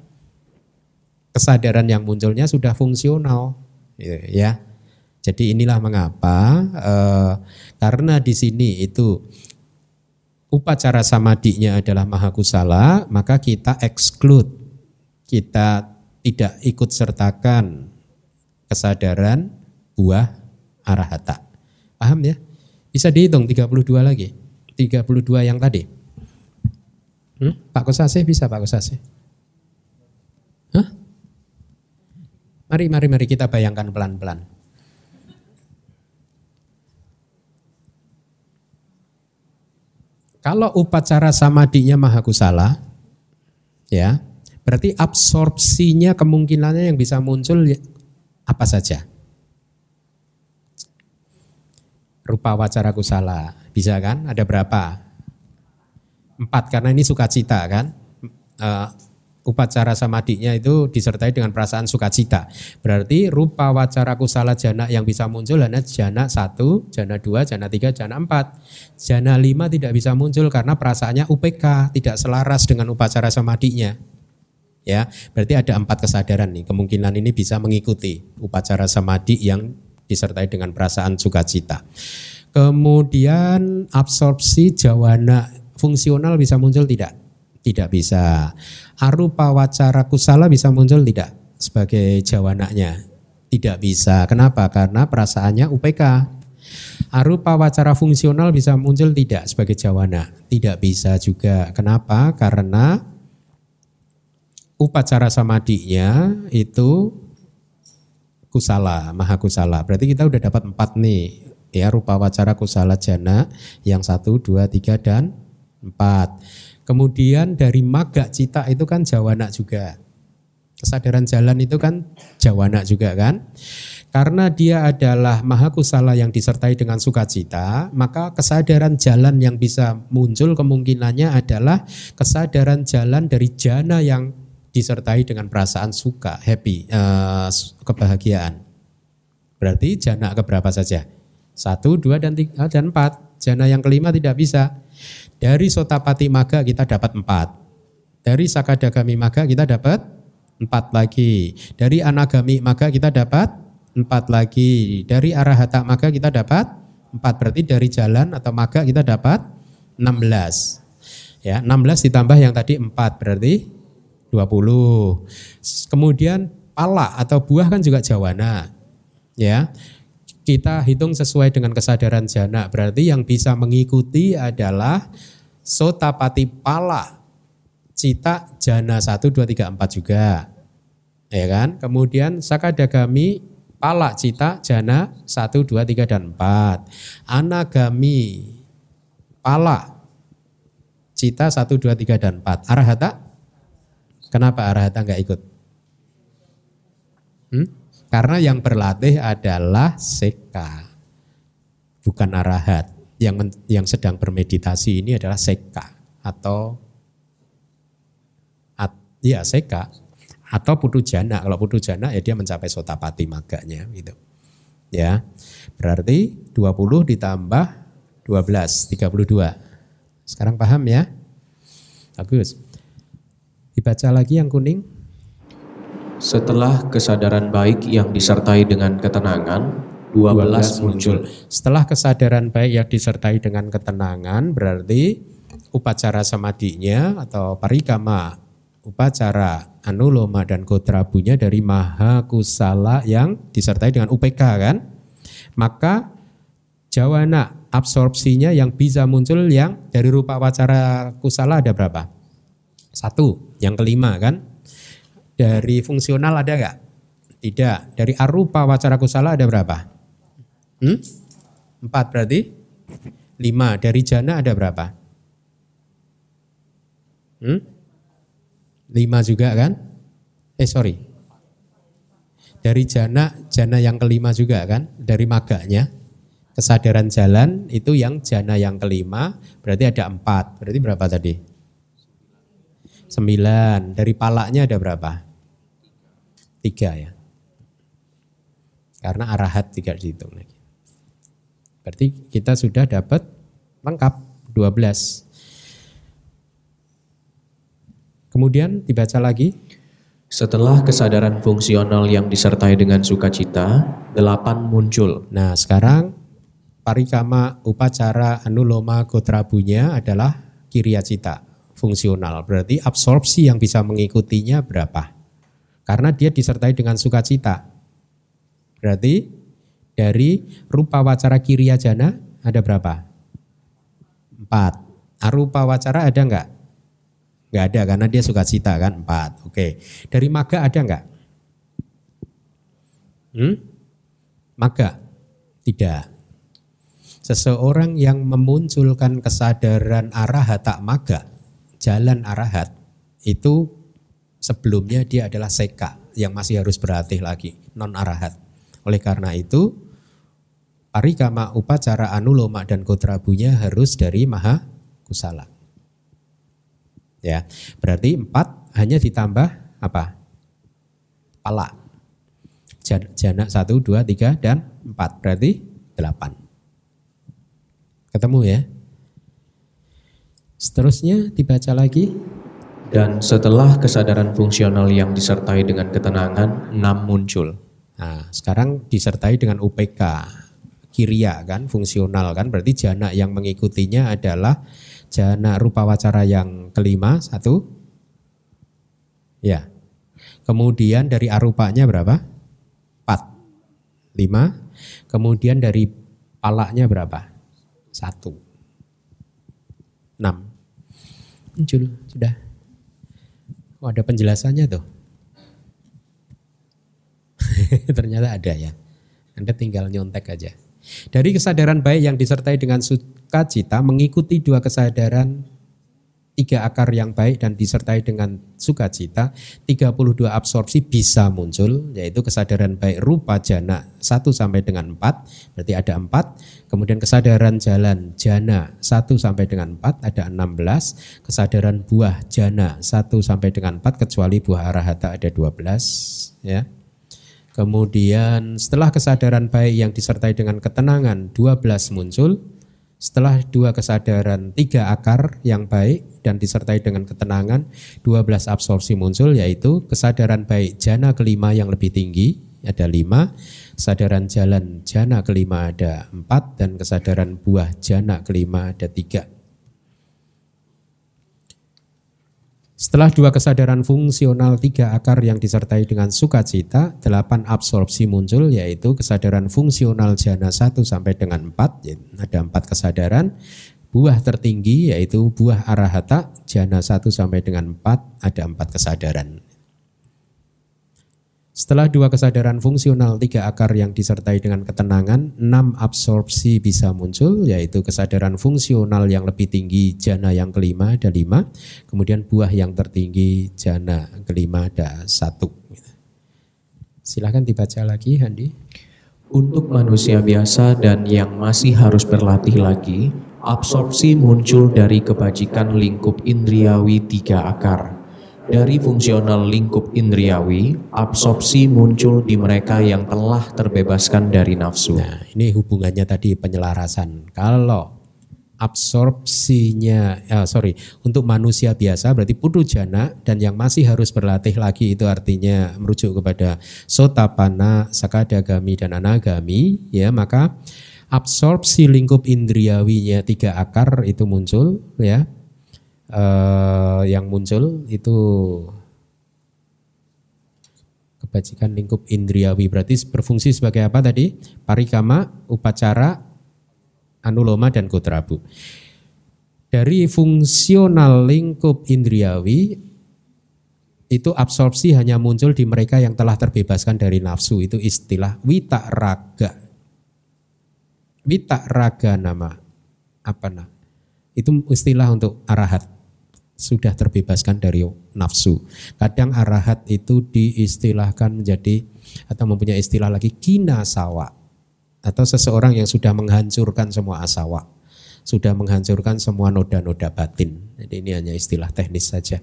kesadaran yang munculnya sudah fungsional gitu, ya. Jadi inilah mengapa eh, karena di sini itu upacara samadinya adalah mahakusala, maka kita exclude, kita tidak ikut sertakan kesadaran buah arahata. Paham ya? Bisa dihitung 32 lagi. 32 yang tadi. Hmm? Pak Kosase bisa Pak Kosase? Hah? Mari, mari, mari kita bayangkan pelan-pelan. Kalau upacara samadinya mahakusala, ya, berarti absorpsinya kemungkinannya yang bisa muncul ya, apa saja? Rupa wacara kusala, bisa kan? Ada berapa? Empat, karena ini sukacita kan? Uh, upacara samadinya itu disertai dengan perasaan sukacita. Berarti rupa wacara kusala jana yang bisa muncul hanya jana satu, jana dua, jana tiga, jana empat. Jana lima tidak bisa muncul karena perasaannya UPK, tidak selaras dengan upacara samadinya. Ya, berarti ada empat kesadaran nih. Kemungkinan ini bisa mengikuti upacara samadi yang disertai dengan perasaan sukacita. Kemudian absorpsi jawana fungsional bisa muncul tidak? Tidak bisa. Arupa wacara kusala bisa muncul tidak sebagai jawananya? Tidak bisa. Kenapa? Karena perasaannya UPK. Arupa wacara fungsional bisa muncul tidak sebagai jawana? Tidak bisa juga. Kenapa? Karena upacara samadinya itu kusala, maha kusala. Berarti kita udah dapat empat nih. Ya, rupa wacara kusala jana yang satu, dua, tiga, dan empat. Kemudian dari maga cita itu kan jawana juga. Kesadaran jalan itu kan jawana juga kan. Karena dia adalah maha kusala yang disertai dengan sukacita, maka kesadaran jalan yang bisa muncul kemungkinannya adalah kesadaran jalan dari jana yang disertai dengan perasaan suka, happy, uh, kebahagiaan. Berarti jana keberapa saja? Satu, dua, dan tiga, dan empat. Jana yang kelima tidak bisa. Dari Sotapati Maga kita dapat empat. Dari Sakadagami Maga kita dapat empat lagi. Dari Anagami Maga kita dapat empat lagi. Dari Arahata Maga kita dapat empat. Berarti dari jalan atau Maga kita dapat enam belas. Ya, 16 ditambah yang tadi empat berarti 20. Kemudian pala atau buah kan juga jawana. Ya kita hitung sesuai dengan kesadaran jana. Berarti yang bisa mengikuti adalah sotapati pala. Cita jana 1, 2, 3, 4 juga. Ya kan? Kemudian sakadagami pala cita jana 1, 2, 3, dan 4. Anagami pala cita 1, 2, 3, dan 4. Arahata? Kenapa arahata enggak ikut? Hmm? Karena yang berlatih adalah seka, bukan arahat. Yang men, yang sedang bermeditasi ini adalah seka atau at, ya seka atau putu jana. Kalau putu jana ya dia mencapai sotapati maganya gitu. Ya. Berarti 20 ditambah 12 32. Sekarang paham ya? Bagus. Dibaca lagi yang kuning. Setelah kesadaran baik yang disertai dengan ketenangan, 12 muncul. Setelah kesadaran baik yang disertai dengan ketenangan berarti upacara samadinya atau parikama upacara anuloma dan kotrabunya dari maha kusala yang disertai dengan UPK kan maka jawana absorpsinya yang bisa muncul yang dari rupa wacara kusala ada berapa satu yang kelima kan dari fungsional ada nggak? Tidak. Dari arupa wacara kusala ada berapa? Hmm? Empat berarti? Lima. Dari jana ada berapa? Hmm? Lima juga kan? Eh sorry. Dari jana, jana yang kelima juga kan? Dari maganya. Kesadaran jalan itu yang jana yang kelima. Berarti ada empat. Berarti berapa tadi? Sembilan. Dari palaknya ada berapa? Tiga ya. Karena arahat tidak dihitung lagi. Berarti kita sudah dapat lengkap 12. Kemudian dibaca lagi. Setelah kesadaran fungsional yang disertai dengan sukacita, delapan muncul. Nah sekarang parikama upacara anuloma gotrabunya adalah cita fungsional. Berarti absorpsi yang bisa mengikutinya berapa? Karena dia disertai dengan sukacita. Berarti dari rupa wacara kiriya jana ada berapa? Empat. Arupa wacara ada enggak? Enggak ada karena dia sukacita kan empat. Oke. Dari maga ada enggak? Hmm? Maga? Tidak. Seseorang yang memunculkan kesadaran arahat tak maga, jalan arahat, itu sebelumnya dia adalah seka yang masih harus berlatih lagi, non arahat. Oleh karena itu, parikama upacara anuloma dan kotrabunya harus dari maha kusala. Ya, berarti empat hanya ditambah apa? Pala. Jana satu, dua, tiga, dan empat. Berarti delapan. Ketemu ya? Seterusnya dibaca lagi. Dan setelah kesadaran fungsional yang disertai dengan ketenangan, enam muncul. Nah, sekarang disertai dengan UPK, kiria kan, fungsional kan, berarti jana yang mengikutinya adalah jana rupa wacara yang kelima, satu. Ya. Kemudian dari arupanya berapa? Empat. Lima. Kemudian dari palaknya berapa? Satu. Enam. Muncul, sudah. Oh ada penjelasannya tuh. Ternyata ada ya. Anda tinggal nyontek aja. Dari kesadaran baik yang disertai dengan sukacita mengikuti dua kesadaran tiga akar yang baik dan disertai dengan sukacita, 32 absorpsi bisa muncul, yaitu kesadaran baik rupa jana 1 sampai dengan 4, berarti ada 4. Kemudian kesadaran jalan jana 1 sampai dengan 4, ada 16. Kesadaran buah jana 1 sampai dengan 4, kecuali buah arahata ada 12. Ya. Kemudian setelah kesadaran baik yang disertai dengan ketenangan 12 muncul, setelah dua kesadaran tiga akar yang baik dan disertai dengan ketenangan, 12 absorpsi muncul yaitu kesadaran baik jana kelima yang lebih tinggi ada lima, kesadaran jalan jana kelima ada empat dan kesadaran buah jana kelima ada tiga. Setelah dua kesadaran fungsional tiga akar yang disertai dengan sukacita, delapan absorpsi muncul yaitu kesadaran fungsional jana satu sampai dengan empat, ada empat kesadaran. Buah tertinggi yaitu buah arahata jana satu sampai dengan empat, ada empat kesadaran. Setelah dua kesadaran fungsional, tiga akar yang disertai dengan ketenangan, enam absorpsi bisa muncul, yaitu kesadaran fungsional yang lebih tinggi, jana yang kelima ada lima, kemudian buah yang tertinggi, jana kelima ada satu. Silahkan dibaca lagi, Handi. Untuk manusia biasa dan yang masih harus berlatih lagi, absorpsi muncul dari kebajikan lingkup indriawi tiga akar dari fungsional lingkup indriawi, absorpsi muncul di mereka yang telah terbebaskan dari nafsu. Nah, ini hubungannya tadi penyelarasan. Kalau absorpsinya, eh, sorry, untuk manusia biasa berarti putu jana dan yang masih harus berlatih lagi itu artinya merujuk kepada sotapana, sakadagami dan anagami, ya maka absorpsi lingkup indriawinya tiga akar itu muncul, ya uh, yang muncul itu kebajikan lingkup indriawi berarti berfungsi sebagai apa tadi? Parikama, upacara, anuloma dan kutrabu. Dari fungsional lingkup indriawi itu absorpsi hanya muncul di mereka yang telah terbebaskan dari nafsu itu istilah wita raga. Wita raga nama apa nah? Itu istilah untuk arahat sudah terbebaskan dari nafsu. Kadang arahat itu diistilahkan menjadi atau mempunyai istilah lagi kina sawa atau seseorang yang sudah menghancurkan semua asawa, sudah menghancurkan semua noda-noda batin. Jadi ini hanya istilah teknis saja.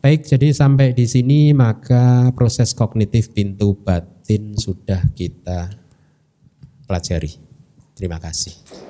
Baik, jadi sampai di sini maka proses kognitif pintu batin sudah kita pelajari. Terima kasih.